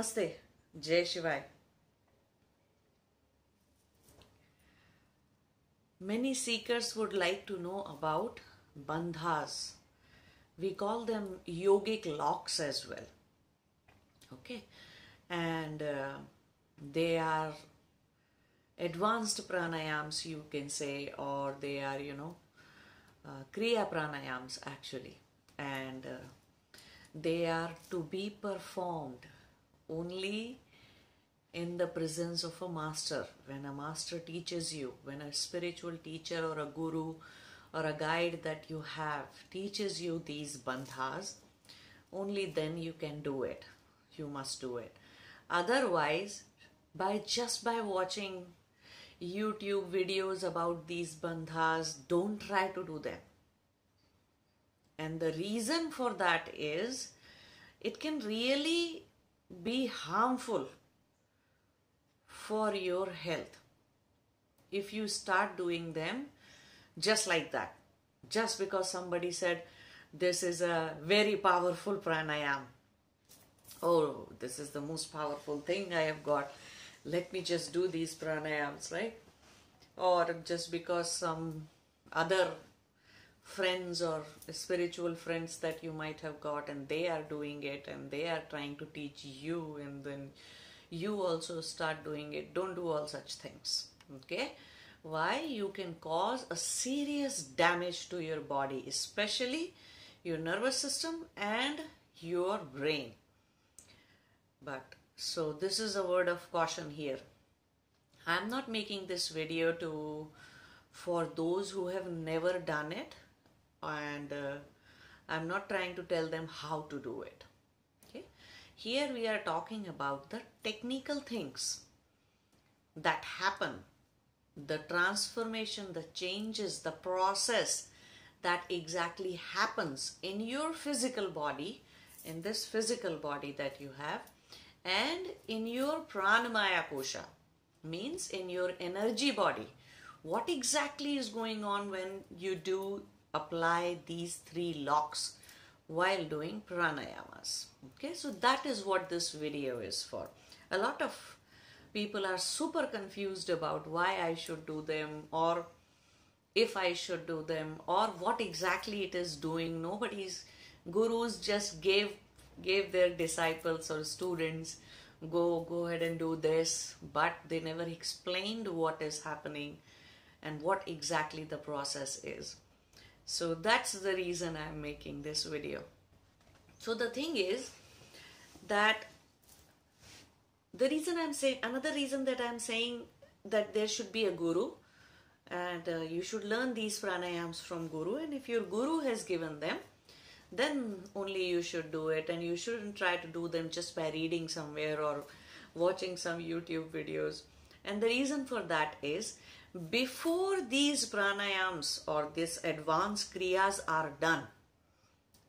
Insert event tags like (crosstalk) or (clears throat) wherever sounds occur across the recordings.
Namaste. Jai Shivai. Many seekers would like to know about bandhas. We call them yogic locks as well. Okay, and uh, they are advanced pranayams, you can say, or they are, you know, uh, kriya pranayams actually, and uh, they are to be performed only in the presence of a master. When a master teaches you, when a spiritual teacher or a guru or a guide that you have teaches you these bandhas, only then you can do it. You must do it. Otherwise, by just by watching YouTube videos about these bandhas, don't try to do them. And the reason for that is it can really be harmful for your health. If you start doing them just like that. Just because somebody said this is a very powerful pranayam oh this is the most powerful thing i have got. Let me just do these pranayams right? Or just because some other friends or spiritual friends that you might have got and they are doing it and they are trying to teach you and then you also start doing it. Don't do all such things okay? Why? You can cause a serious damage to your body especially your nervous system and your brain. But so this is a word of caution here. I'm not making this video to for those who have never done it and uh, I'm not trying to tell them how to do it. Okay, here we are talking about the technical things that happen, the transformation, the changes, the process that exactly happens in your physical body, in this physical body that you have, and in your pranamaya kosha, means in your energy body. What exactly is going on when you do apply these three locks while doing pranayamas. Okay so that is what this video is for. A lot of people are super confused about why i should do them or if i should do them or what exactly it is doing. Nobody's gurus just gave gave their disciples or students go go ahead and do this but they never explained what is happening and what exactly the process is so that's the reason I'm making this video. So the thing is that the reason I'm saying, another reason that I'm saying that there should be a guru and uh, you should learn these pranayams from guru and if your guru has given them then only you should do it and you shouldn't try to do them just by reading somewhere or watching some YouTube videos. And the reason for that is before these pranayams or this advanced kriyas are done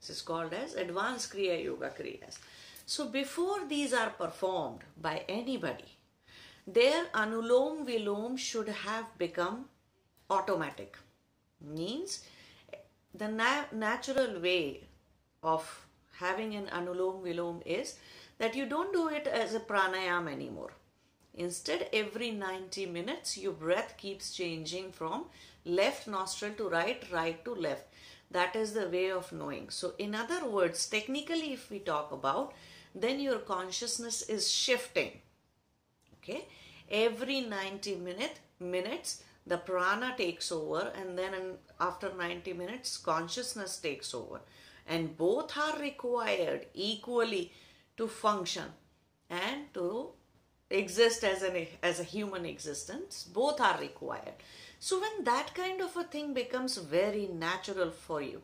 this is called as advanced kriya yoga kriyas. So before these are performed by anybody their anulom vilom should have become automatic. Means the na- natural way of having an anulom vilom is that you don't do it as a pranayam anymore Instead, every 90 minutes, your breath keeps changing from left nostril to right, right to left. That is the way of knowing. So, in other words, technically, if we talk about, then your consciousness is shifting. Okay, every 90 minute minutes, the prana takes over, and then after 90 minutes, consciousness takes over, and both are required equally to function and to exist as an as a human existence both are required. So when that kind of a thing becomes very natural for you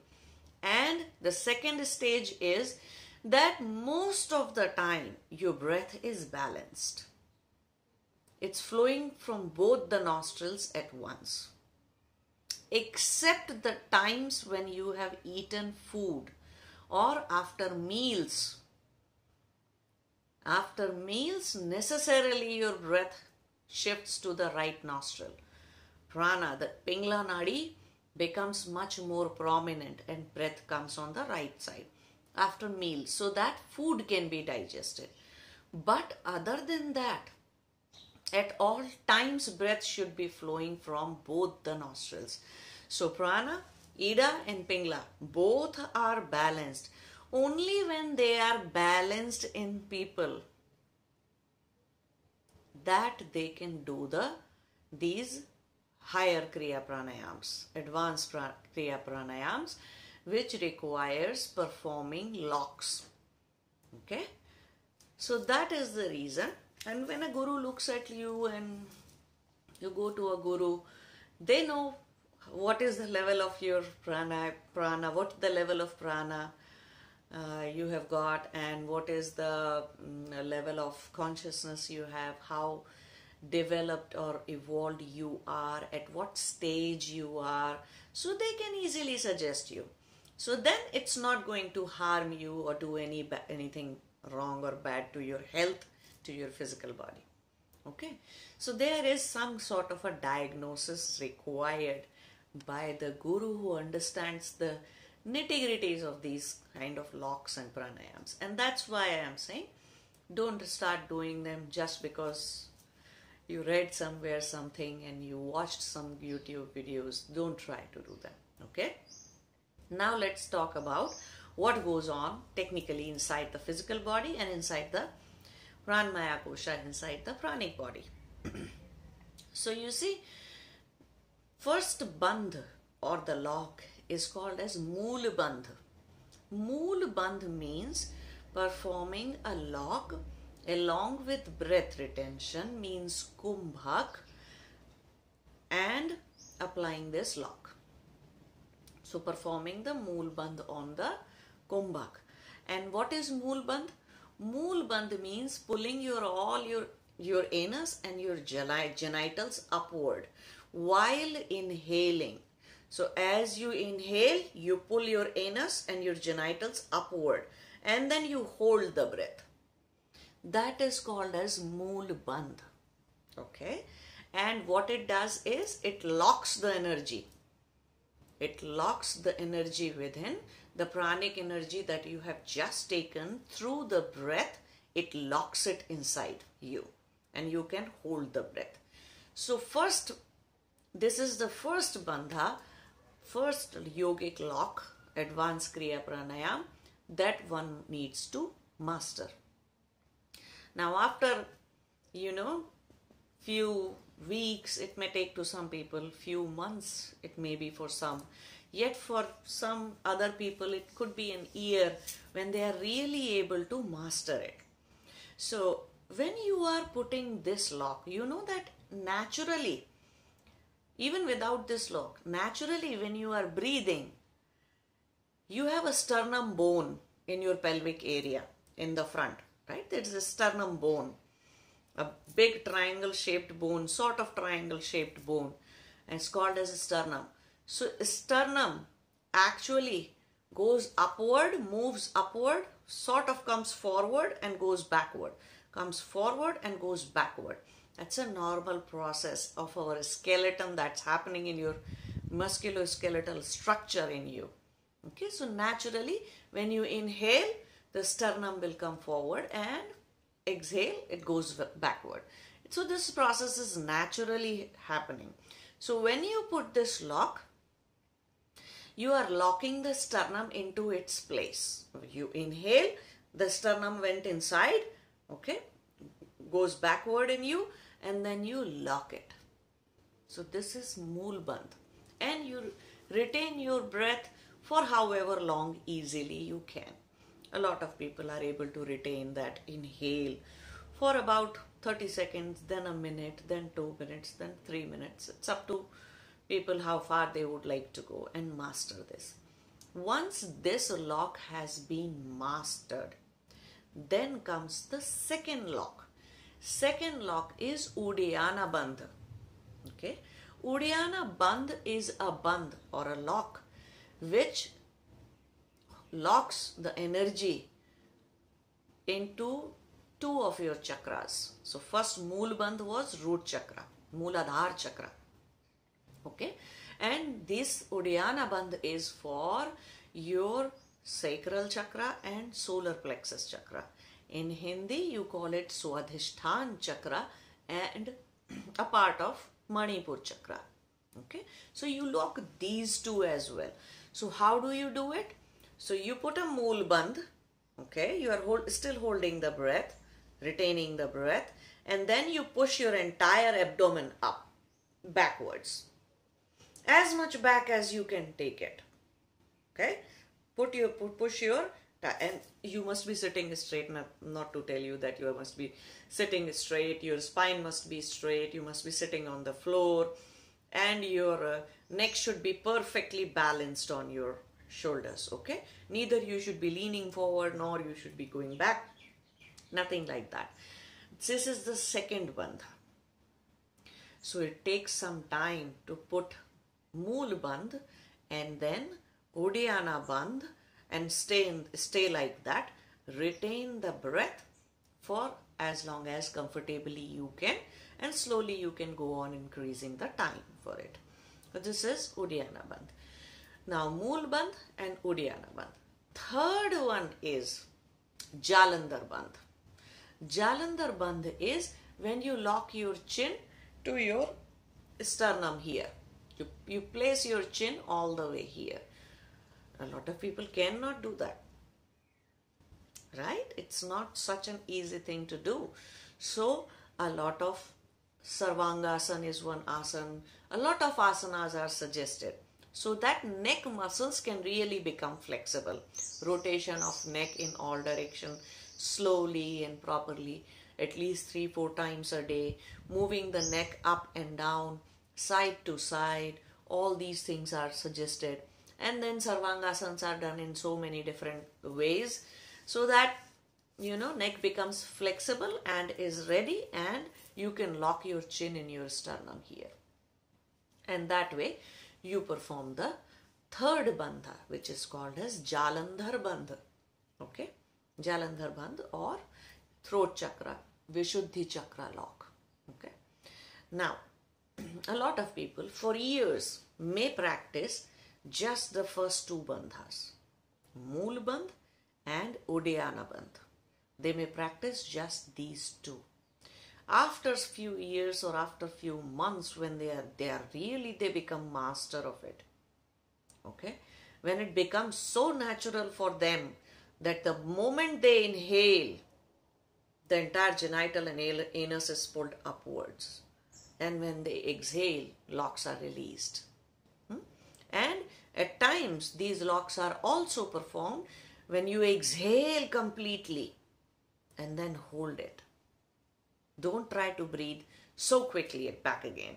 and the second stage is that most of the time your breath is balanced. It's flowing from both the nostrils at once. Except the times when you have eaten food or after meals after meals, necessarily your breath shifts to the right nostril. Prana, the Pingla Nadi, becomes much more prominent and breath comes on the right side after meals so that food can be digested. But other than that, at all times, breath should be flowing from both the nostrils. So, prana, ida, and pingala both are balanced. Only when they are balanced in people that they can do the these higher kriya pranayams, advanced pra- kriya pranayams, which requires performing locks. Okay, so that is the reason. And when a guru looks at you and you go to a guru, they know what is the level of your prana, prana, what the level of prana uh, you have got, and what is the mm, level of consciousness you have, how developed or evolved you are, at what stage you are, so they can easily suggest you. So then it's not going to harm you or do any ba- anything wrong or bad to your health, to your physical body. Okay, so there is some sort of a diagnosis required by the guru who understands the nitty gritties of these kind of locks and pranayams, and that's why I am saying don't start doing them just because you read somewhere something and you watched some YouTube videos. Don't try to do them. Okay. Now let's talk about what goes on technically inside the physical body and inside the pranmaya kosha, inside the pranic body. (clears throat) so you see, first bandh or the lock is called as mool bandh. Mool bandh means performing a lock along with breath retention means kumbhak and applying this lock. So performing the mool bandh on the kumbhak. And what is mool bandh? Mool bandh means pulling your all your your anus and your genitals upward while inhaling. So as you inhale, you pull your anus and your genitals upward and then you hold the breath. That is called as mool bandh. Okay. And what it does is it locks the energy. It locks the energy within the pranic energy that you have just taken through the breath. It locks it inside you and you can hold the breath. So first, this is the first bandha, first yogic lock, advanced Kriya Pranayam that one needs to master. Now after, you know, few weeks, it may take to some people, few months, it may be for some. Yet for some other people, it could be an year when they are really able to master it. So when you are putting this lock, you know that naturally, even without this lock, naturally when you are breathing, you have a sternum bone in your pelvic area in the front, right? There is a sternum bone, a big triangle shaped bone, sort of triangle shaped bone, and it's called as sternum. So, sternum actually goes upward, moves upward, sort of comes forward and goes backward, comes forward and goes backward. That's a normal process of our skeleton that's happening in your musculoskeletal structure in you. Okay, so naturally, when you inhale, the sternum will come forward and exhale, it goes backward. So, this process is naturally happening. So, when you put this lock, you are locking the sternum into its place. You inhale, the sternum went inside, okay, goes backward in you, and then you lock it. So, this is mool bandh. And you retain your breath for however long easily you can. A lot of people are able to retain that inhale for about 30 seconds, then a minute, then two minutes, then three minutes. It's up to people how far they would like to go and master this. Once this lock has been mastered, then comes the second lock. Second lock is Uddiyana Bandh. Okay, Uddiyana Bandh is a bandh or a lock which locks the energy into two of your chakras. So first Mool Bandh was root chakra, Mooladhar chakra. Okay, and this Uddiyana Bandh is for your sacral chakra and solar plexus chakra. In Hindi, you call it Swadhishthan Chakra and a part of Manipur Chakra. Okay, so you lock these two as well. So, how do you do it? So, you put a mool bandh, okay, you are hold, still holding the breath, retaining the breath, and then you push your entire abdomen up backwards as much back as you can take it okay put your push your and you must be sitting straight not, not to tell you that you must be sitting straight your spine must be straight you must be sitting on the floor and your uh, neck should be perfectly balanced on your shoulders okay? Neither you should be leaning forward nor you should be going back nothing like that. This is the second bandha. So it takes some time to put mool bandh and then Uddiyana bandh and stay, in, stay like that. Retain the breath for as long as comfortably you can and slowly you can go on increasing the time for it. So this is Uddiyana bandh. Now Mool bandh and Uddiyana bandh. Third one is Jalandhar bandh. Jalandhar bandh is when you lock your chin to your sternum here. You, you place your chin all the way here. A lot of people cannot do that. Right? It's not such an easy thing to do. So, a lot of Sarvangasana is one asana. A lot of asanas are suggested. So that neck muscles can really become flexible. Rotation of neck in all direction slowly and properly at least three, four times a day. Moving the neck up and down, side to side. All these things are suggested and then sarvangasanas are done in so many different ways. So that you know neck becomes flexible and is ready and you can lock your chin in your sternum here. And that way you perform the third bandha which is called as jalandhar bandha. Okay? Jalandhar bandh or throat chakra vishuddhi chakra lock. Okay? Now (clears throat) a lot of people for years may practice just the first two bandhas, Mool Bandh and Uddiyana Bandh. They may practice just these two. After a few years or after a few months when they are, they are really, they become master of it. Okay? When it becomes so natural for them that the moment they inhale, the entire genital and anus is pulled upwards. And when they exhale, locks are released. Times, these locks are also performed when you exhale completely and then hold it. Don't try to breathe so quickly and back again.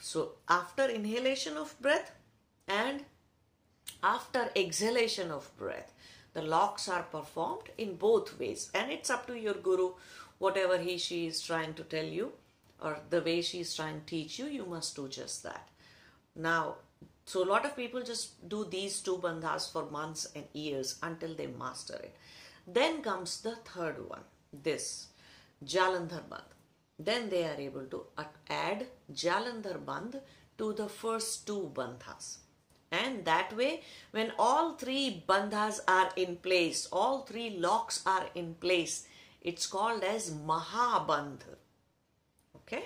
So, after inhalation of breath and after exhalation of breath, the locks are performed in both ways, and it's up to your guru, whatever he she is trying to tell you, or the way she is trying to teach you, you must do just that. Now, so a lot of people just do these two bandhas for months and years until they master it. Then comes the third one, this Jalandhar Bandh. Then they are able to add Jalandhar Bandh to the first two bandhas. And that way, when all three bandhas are in place, all three locks are in place, it's called as Mahabandh. Okay?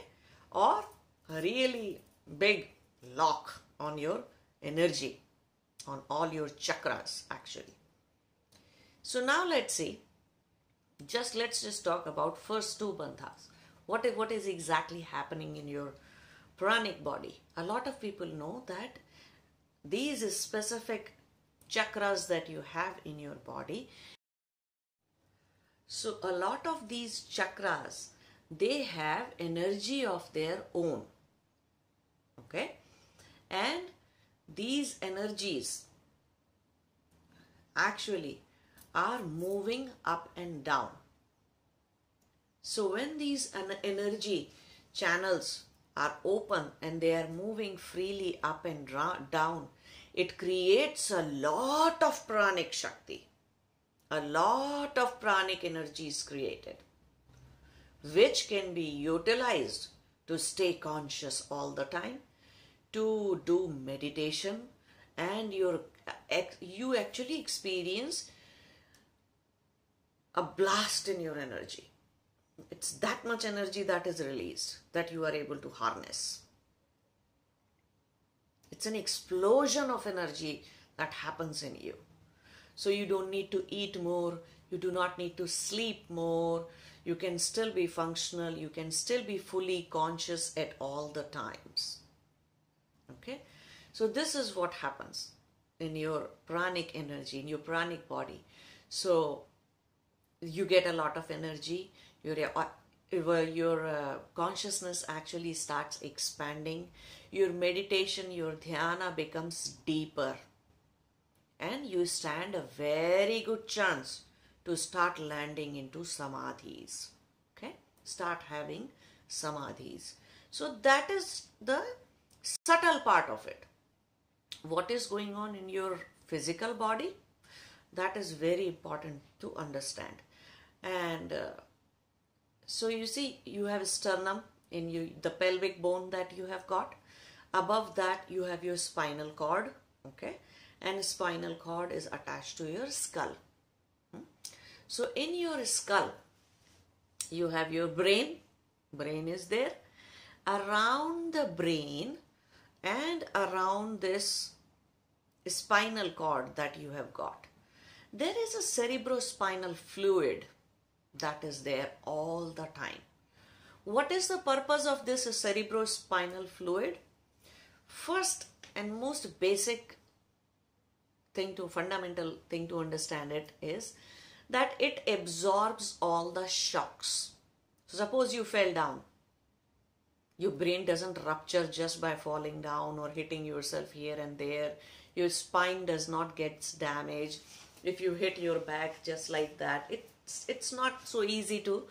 Or really big lock on your energy, on all your chakras actually. So now let's see, just let's just talk about first two bandhas. What is, what is exactly happening in your pranic body? A lot of people know that these specific chakras that you have in your body. So a lot of these chakras, they have energy of their own. Okay and these energies actually are moving up and down. So when these energy channels are open and they are moving freely up and down, it creates a lot of pranic shakti. A lot of pranic energy is created, which can be utilized to stay conscious all the time to do meditation and you you actually experience a blast in your energy. It's that much energy that is released that you are able to harness. It's an explosion of energy that happens in you. So you don't need to eat more, you do not need to sleep more, you can still be functional, you can still be fully conscious at all the times. Okay? So this is what happens in your pranic energy, in your pranic body. So you get a lot of energy, your, your, your uh, consciousness actually starts expanding, your meditation, your dhyana becomes deeper, and you stand a very good chance to start landing into samadhis. Okay, start having samadhis. So that is the subtle part of it. What is going on in your physical body? That is very important to understand. And uh, so you see, you have sternum in you, the pelvic bone that you have got. Above that, you have your spinal cord. Okay, and spinal cord is attached to your skull. Hmm? So in your skull, you have your brain. Brain is there. Around the brain and around this spinal cord that you have got, there is a cerebrospinal fluid that is there all the time. What is the purpose of this cerebrospinal fluid? First and most basic thing to fundamental thing to understand it is that it absorbs all the shocks. So suppose you fell down. Your brain doesn't rupture just by falling down or hitting yourself here and there. Your spine does not get damaged. If you hit your back just like that, it's, it's not so easy to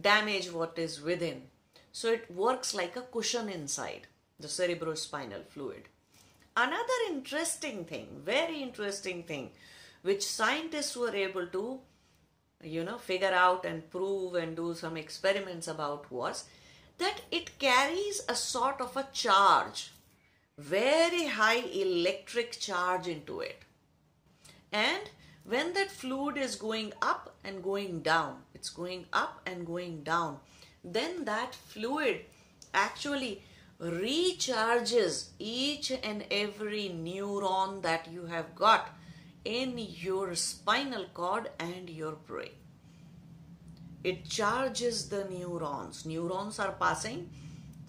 damage what is within. So it works like a cushion inside the cerebrospinal fluid. Another interesting thing, very interesting thing, which scientists were able to, you know, figure out and prove and do some experiments about was that it carries a sort of a charge, very high electric charge into it. And when that fluid is going up and going down, it's going up and going down, then that fluid actually recharges each and every neuron that you have got in your spinal cord and your brain. It charges the neurons. Neurons are passing.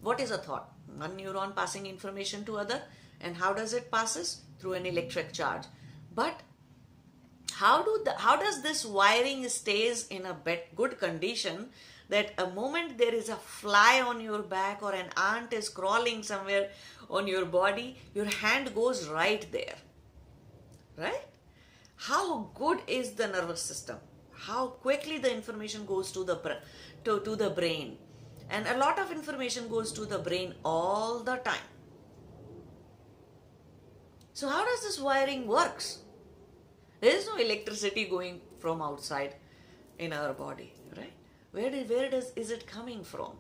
What is a thought? One neuron passing information to other. And how does it passes? Through an electric charge. But how do the, how does this wiring stays in a good condition that a moment there is a fly on your back or an ant is crawling somewhere on your body, your hand goes right there. Right? How good is the nervous system? How quickly the information goes to the to, to the brain. And a lot of information goes to the brain all the time. So how does this wiring works? There is no electricity going from outside in our body, right? Where, did, where does, is it coming from?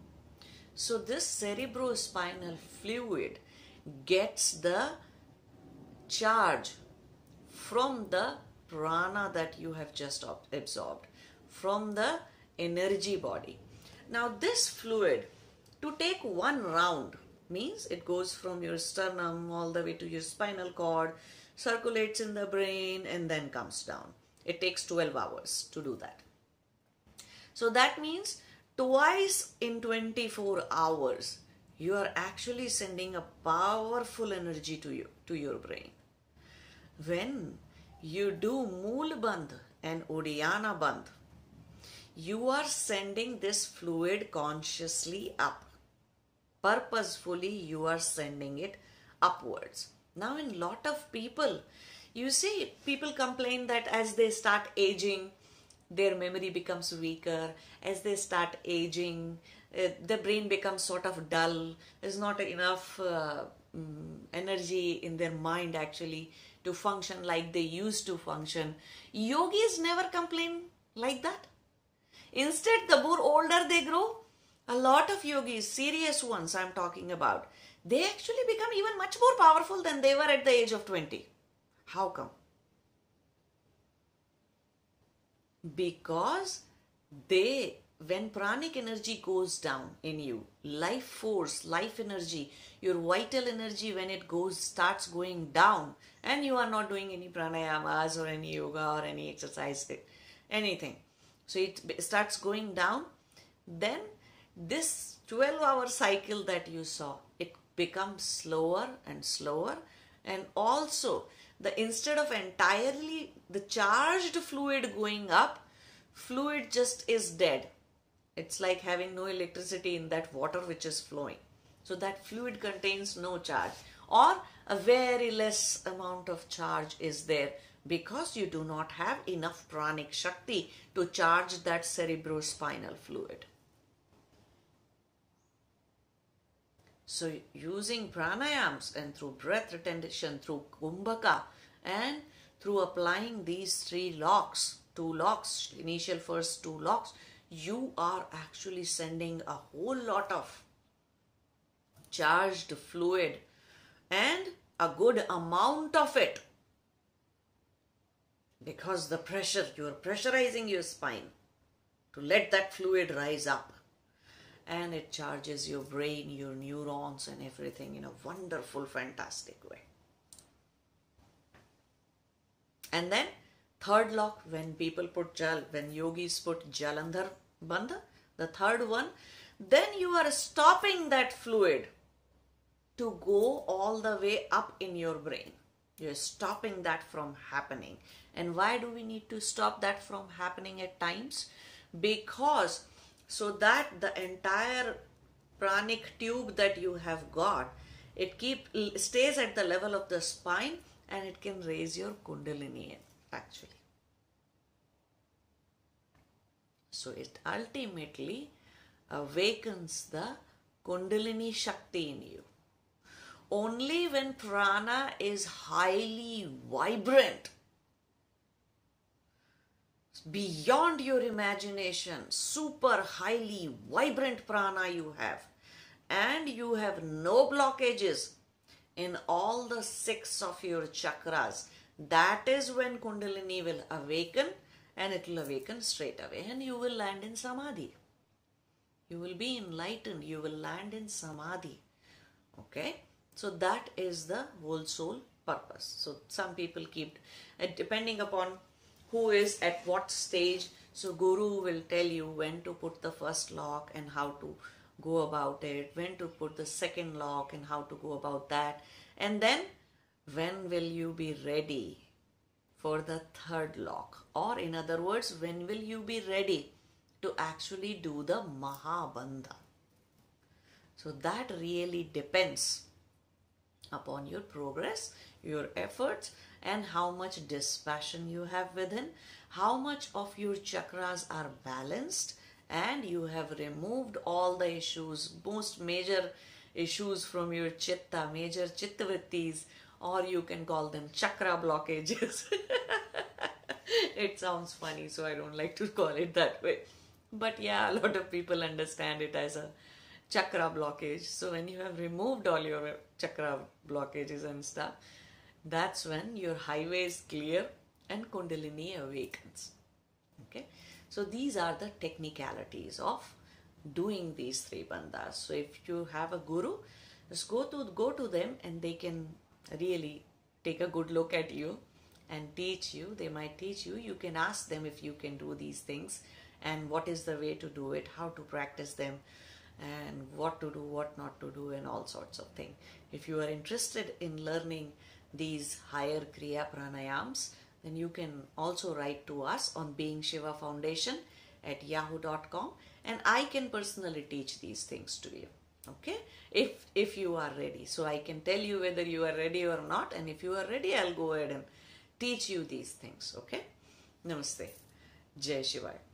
So this cerebrospinal fluid gets the charge from the prana that you have just absorbed, from the energy body. Now this fluid, to take one round, means it goes from your sternum all the way to your spinal cord, circulates in the brain and then comes down. It takes 12 hours to do that. So that means twice in 24 hours, you are actually sending a powerful energy to you, to your brain. When you do Mool Bandh and Uddiyana Bandh, you are sending this fluid consciously up. Purposefully, you are sending it upwards. Now, in lot of people, you see, people complain that as they start aging, their memory becomes weaker as they start aging uh, the brain becomes sort of dull there's not enough uh, um, energy in their mind actually to function like they used to function. Yogis never complain like that. Instead the more older they grow a lot of yogis serious ones i'm talking about they actually become even much more powerful than they were at the age of 20 how come? Because they when pranic energy goes down in you life force life energy your vital energy when it goes starts going down and you are not doing any pranayamas or any yoga or any exercise anything. So it starts going down then this 12 hour cycle that you saw it becomes slower and slower and also the instead of entirely the charged fluid going up fluid just is dead it's like having no electricity in that water which is flowing. So that fluid contains no charge or a very less amount of charge is there because you do not have enough pranic shakti to charge that cerebrospinal fluid. So using pranayams and through breath retention, through kumbhaka and through applying these three locks, two locks, initial first two locks, you are actually sending a whole lot of charged fluid and a good amount of it because the pressure you are pressurizing your spine to let that fluid rise up. And it charges your brain your neurons and everything in a wonderful fantastic way. And then Third lock, when people put jal, when yogis put jalandhar bandha, the third one, then you are stopping that fluid to go all the way up in your brain. You're stopping that from happening. And why do we need to stop that from happening at times? Because so that the entire pranic tube that you have got, it keep stays at the level of the spine and it can raise your kundalini actually. So it ultimately uh, awakens the Kundalini Shakti in you. Only when prana is highly vibrant, beyond your imagination, super highly vibrant prana you have, and you have no blockages in all the six of your chakras that is when Kundalini will awaken and it will awaken straight away and you will land in Samadhi. You will be enlightened. You will land in Samadhi. Okay? So that is the whole sole purpose. So some people keep, it depending upon who is at what stage, so Guru will tell you when to put the first lock and how to go about it, when to put the second lock and how to go about that. And then when will you be ready for the third lock? Or in other words, when will you be ready to actually do the Mahabandha? So that really depends upon your progress, your efforts, and how much dispassion you have within, how much of your chakras are balanced, and you have removed all the issues, most major issues from your chitta, major chittavrittis, or you can call them chakra blockages. (laughs) it sounds funny, so I don't like to call it that way. But yeah, a lot of people understand it as a chakra blockage. So when you have removed all your chakra blockages and stuff, that's when your highway is clear and Kundalini awakens. Okay, so these are the technicalities of doing these three bandhas. So if you have a guru, just go to go to them and they can really take a good look at you and teach you. They might teach you. You can ask them if you can do these things and what is the way to do it, how to practice them, and what to do, what not to do, and all sorts of things. If you are interested in learning these higher Kriya Pranayams, then you can also write to us on Being Shiva Foundation at yahoo.com and I can personally teach these things to you okay? If if you are ready. So i can tell you whether you are ready or not and if you are ready i'll go ahead and teach you these things. Okay? Namaste. Jai shivaya